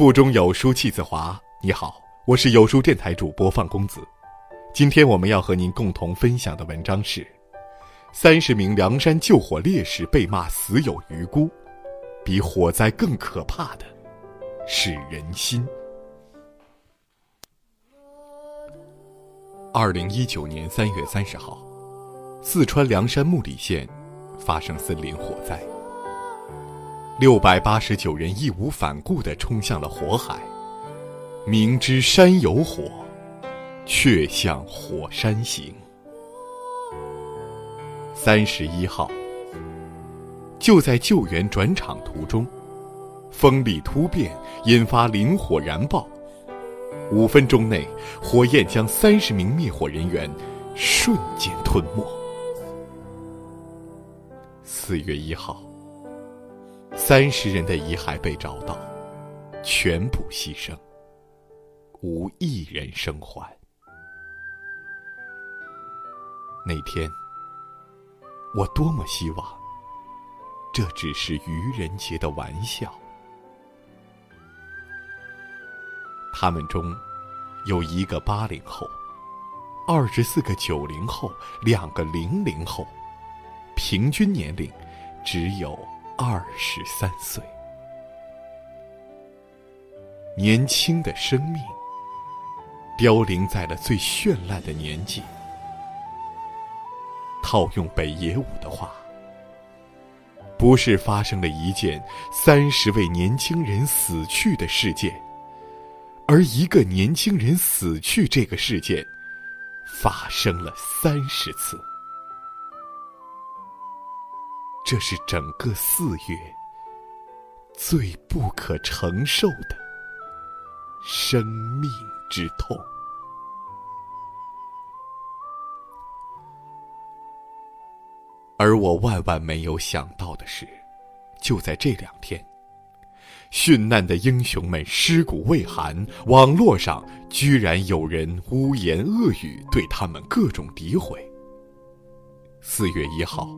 腹中有书气自华。你好，我是有书电台主播范公子。今天我们要和您共同分享的文章是：三十名凉山救火烈士被骂死有余辜，比火灾更可怕的是人心。二零一九年三月三十号，四川凉山木里县发生森林火灾，六百八十九人义无反顾地冲向了火海，明知山有火，却向火山行。三十一号，就在救援转场途中，风力突变，引发林火燃爆。五分钟内，火焰将三十名灭火人员瞬间吞没。四月一号，三十人的遗骸被找到，全部牺牲，无一人生还。那天，我多么希望这只是愚人节的玩笑。他们中，有一个八零后，二十四个九零后，两个零零后，平均年龄只有二十三岁。年轻的生命，凋零在了最绚烂的年纪。套用北野武的话，不是发生了一件三十位年轻人死去的事件。而一个年轻人死去这个事件，发生了三十次。这是整个四月最不可承受的生命之痛。而我万万没有想到的是，就在这两天。殉难的英雄们尸骨未寒，网络上居然有人污言恶语，对他们各种诋毁。四月一号，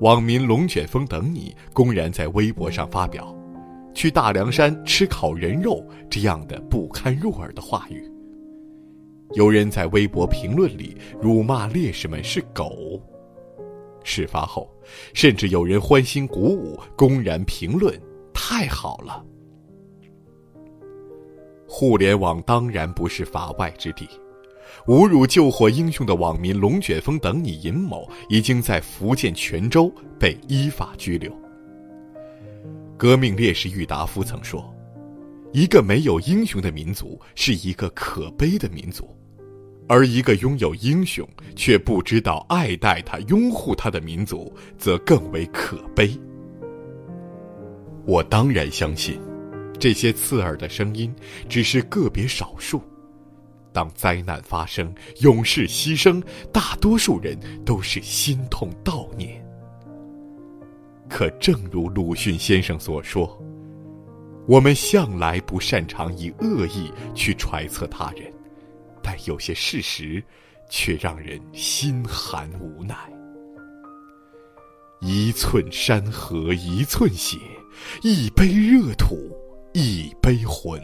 网民龙卷风等你公然在微博上发表“去大凉山吃烤人肉”这样的不堪入耳的话语。有人在微博评论里辱骂烈士们是狗。事发后，甚至有人欢欣鼓舞，公然评论。太好了！互联网当然不是法外之地，侮辱救火英雄的网民龙卷风等你尹某，已经在福建泉州被依法拘留。革命烈士郁达夫曾说：“一个没有英雄的民族是一个可悲的民族，而一个拥有英雄却不知道爱戴他、拥护他的民族，则更为可悲。”我当然相信，这些刺耳的声音只是个别少数。当灾难发生，勇士牺牲，大多数人都是心痛悼念。可正如鲁迅先生所说：“我们向来不擅长以恶意去揣测他人，但有些事实，却让人心寒无奈。一寸山河一寸血。”一杯热土，一杯魂。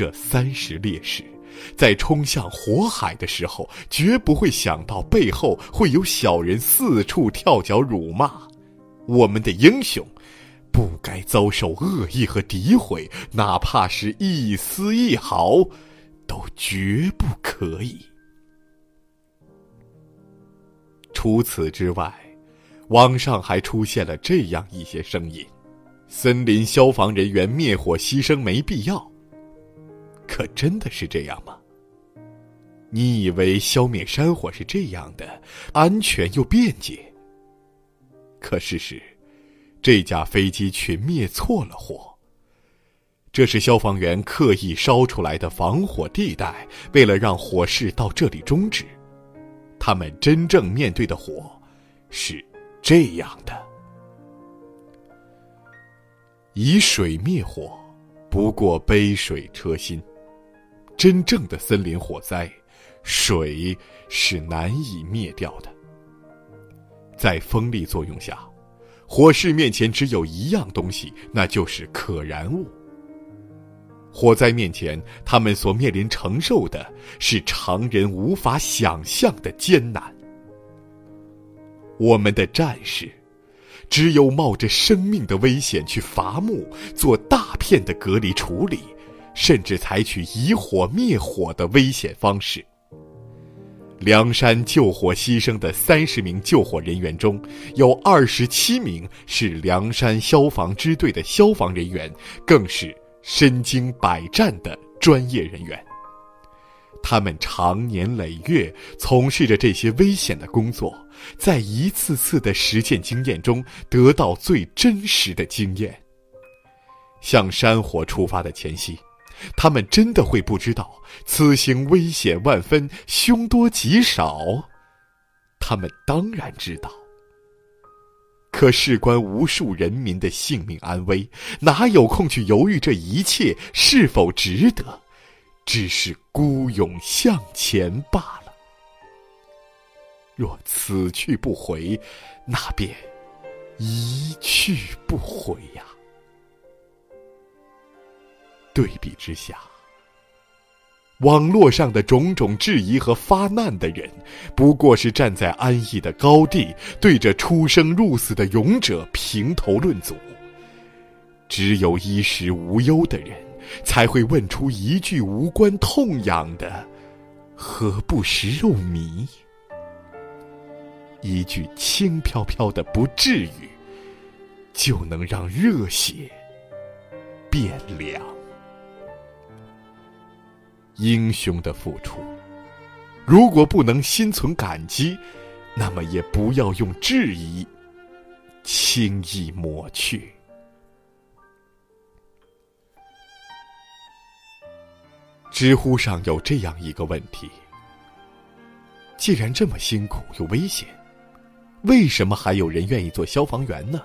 这三十烈士，在冲向火海的时候，绝不会想到背后会有小人四处跳脚辱骂。我们的英雄，不该遭受恶意和诋毁，哪怕是一丝一毫，都绝不可以。除此之外。网上还出现了这样一些声音：森林消防人员灭火牺牲没必要。可真的是这样吗？你以为消灭山火是这样的，安全又便捷？可事实，这架飞机却灭错了火。这是消防员刻意烧出来的防火地带，为了让火势到这里终止，他们真正面对的火，是。这样的，以水灭火，不过杯水车薪。真正的森林火灾，水是难以灭掉的。在风力作用下，火势面前只有一样东西，那就是可燃物。火灾面前，他们所面临承受的是常人无法想象的艰难。我们的战士，只有冒着生命的危险去伐木，做大片的隔离处理，甚至采取以火灭火的危险方式。梁山救火牺牲的三十名救火人员中，有二十七名是梁山消防支队的消防人员，更是身经百战的专业人员。他们长年累月从事着这些危险的工作，在一次次的实践经验中得到最真实的经验。向山火出发的前夕。他们真的会不知道此行危险万分、凶多吉少？他们当然知道。可事关无数人民的性命安危，哪有空去犹豫这一切是否值得？只是孤勇向前罢了。若此去不回，那便一去不回呀。对比之下，网络上的种种质疑和发难的人，不过是站在安逸的高地，对着出生入死的勇者评头论足。只有衣食无忧的人，才会问出一句无关痛痒的“何不食肉糜”，一句轻飘飘的“不至于”，就能让热血变凉。英雄的付出，如果不能心存感激，那么也不要用质疑轻易抹去。知乎上有这样一个问题：既然这么辛苦又危险，为什么还有人愿意做消防员呢？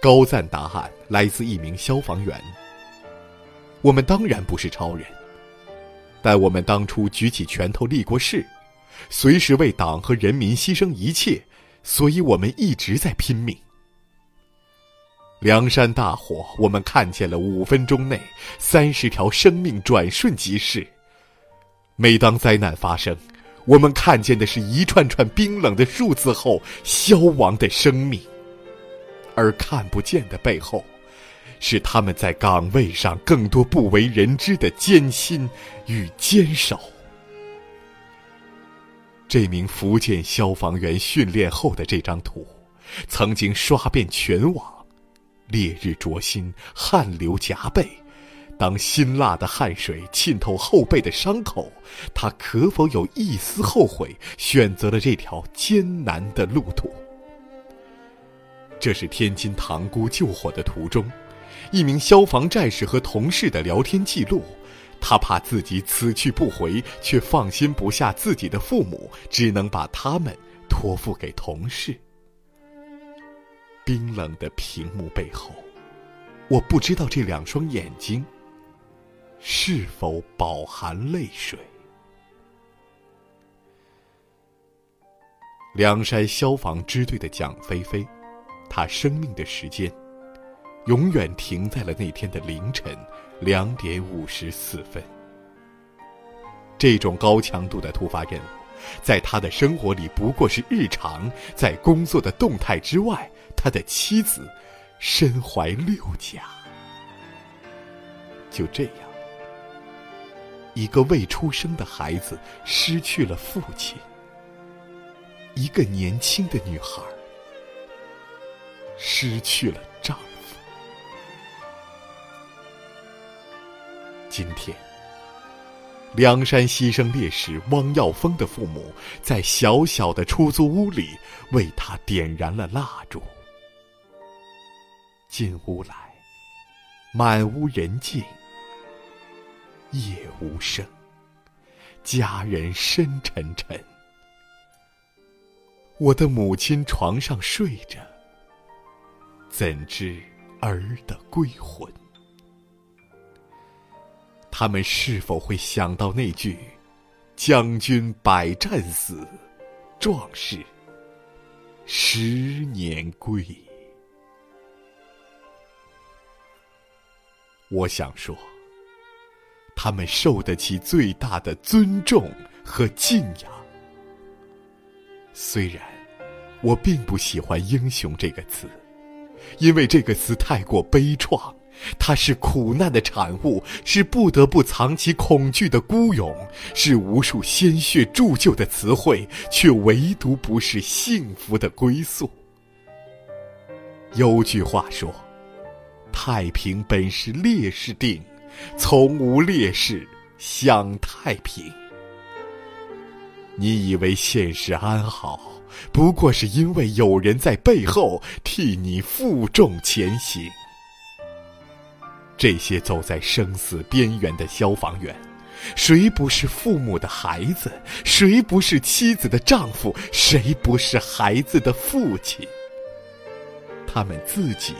高赞答案来自一名消防员。我们当然不是超人，但我们当初举起拳头立过誓，随时为党和人民牺牲一切，所以我们一直在拼命。梁山大火，我们看见了五分钟内三十条生命转瞬即逝。每当灾难发生，我们看见的是一串串冰冷的数字后消亡的生命，而看不见的背后。是他们在岗位上更多不为人知的艰辛与坚守。这名福建消防员训练后的这张图，曾经刷遍全网。烈日灼心，汗流浃背，当辛辣的汗水浸透后背的伤口，他可否有一丝后悔，选择了这条艰难的路途？这是天津塘沽救火的途中。一名消防战士和同事的聊天记录，他怕自己此去不回，却放心不下自己的父母，只能把他们托付给同事。冰冷的屏幕背后，我不知道这两双眼睛是否饱含泪水。梁山消防支队的蒋菲菲，她生命的时间。永远停在了那天的凌晨两点五十四分。这种高强度的突发任务，在他的生活里不过是日常。在工作的动态之外，他的妻子身怀六甲。就这样，一个未出生的孩子失去了父亲，一个年轻的女孩失去了今天，梁山牺牲烈士汪耀峰的父母在小小的出租屋里为他点燃了蜡烛。进屋来，满屋人静，夜无声，家人深沉沉。我的母亲床上睡着，怎知儿的归魂？他们是否会想到那句“将军百战死，壮士十年归”？我想说，他们受得起最大的尊重和敬仰。虽然我并不喜欢“英雄”这个词，因为这个词太过悲怆。它是苦难的产物，是不得不藏起恐惧的孤勇，是无数鲜血铸就的词汇，却唯独不是幸福的归宿。有句话说：“太平本是烈士定，从无烈士享太平。”你以为现实安好，不过是因为有人在背后替你负重前行。这些走在生死边缘的消防员，谁不是父母的孩子？谁不是妻子的丈夫？谁不是孩子的父亲？他们自己，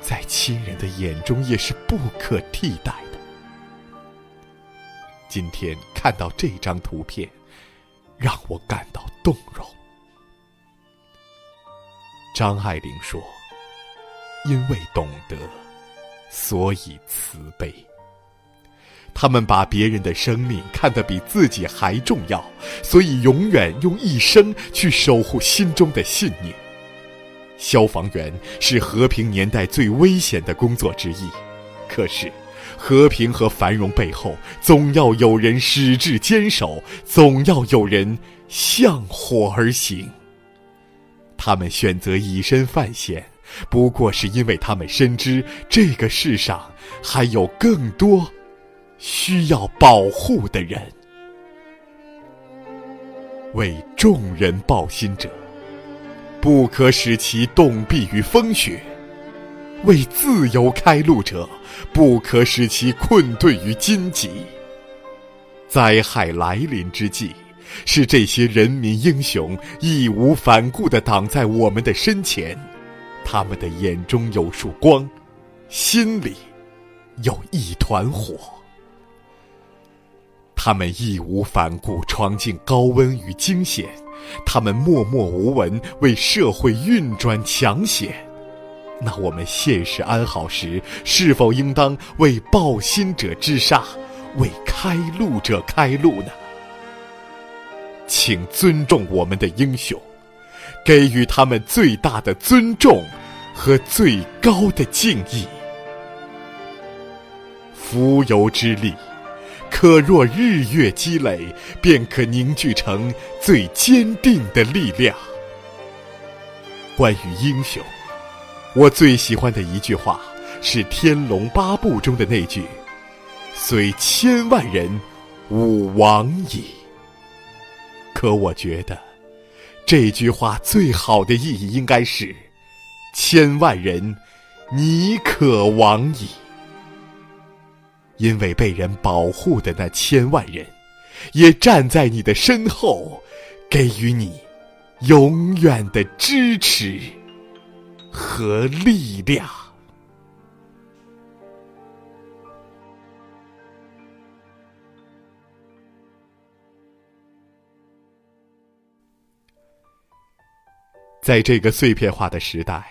在亲人的眼中也是不可替代的。今天看到这张图片，让我感到动容。张爱玲说：“因为懂得。”所以慈悲。他们把别人的生命看得比自己还重要，所以永远用一生去守护心中的信念。消防员是和平年代最危险的工作之一，可是，和平和繁荣背后，总要有人矢志坚守，总要有人向火而行。他们选择以身犯险。不过是因为他们深知这个世上还有更多需要保护的人。为众人抱心者，不可使其冻毙于风雪；为自由开路者，不可使其困顿于荆棘。灾害来临之际，是这些人民英雄义无反顾地挡在我们的身前。他们的眼中有束光，心里有一团火。他们义无反顾闯进高温与惊险，他们默默无闻为社会运转抢险。那我们现实安好时，是否应当为报心者之杀，为开路者开路呢？请尊重我们的英雄。给予他们最大的尊重和最高的敬意。浮游之力，可若日月积累，便可凝聚成最坚定的力量。关于英雄，我最喜欢的一句话是《天龙八部》中的那句：“虽千万人，吾往矣。”可我觉得。这句话最好的意义应该是：千万人，你可往矣。因为被人保护的那千万人，也站在你的身后，给予你永远的支持和力量。在这个碎片化的时代，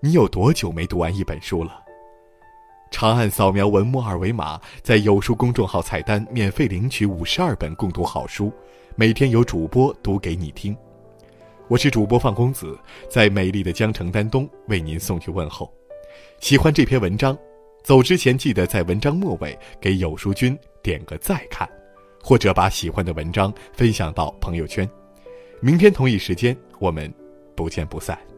你有多久没读完一本书了？长按扫描文末二维码，在有书公众号菜单免费领取五十二本共读好书，每天有主播读给你听。我是主播范公子，在美丽的江城丹东为您送去问候。喜欢这篇文章，走之前记得在文章末尾给有书君点个再看，或者把喜欢的文章分享到朋友圈。明天同一时间，我们。不见不散。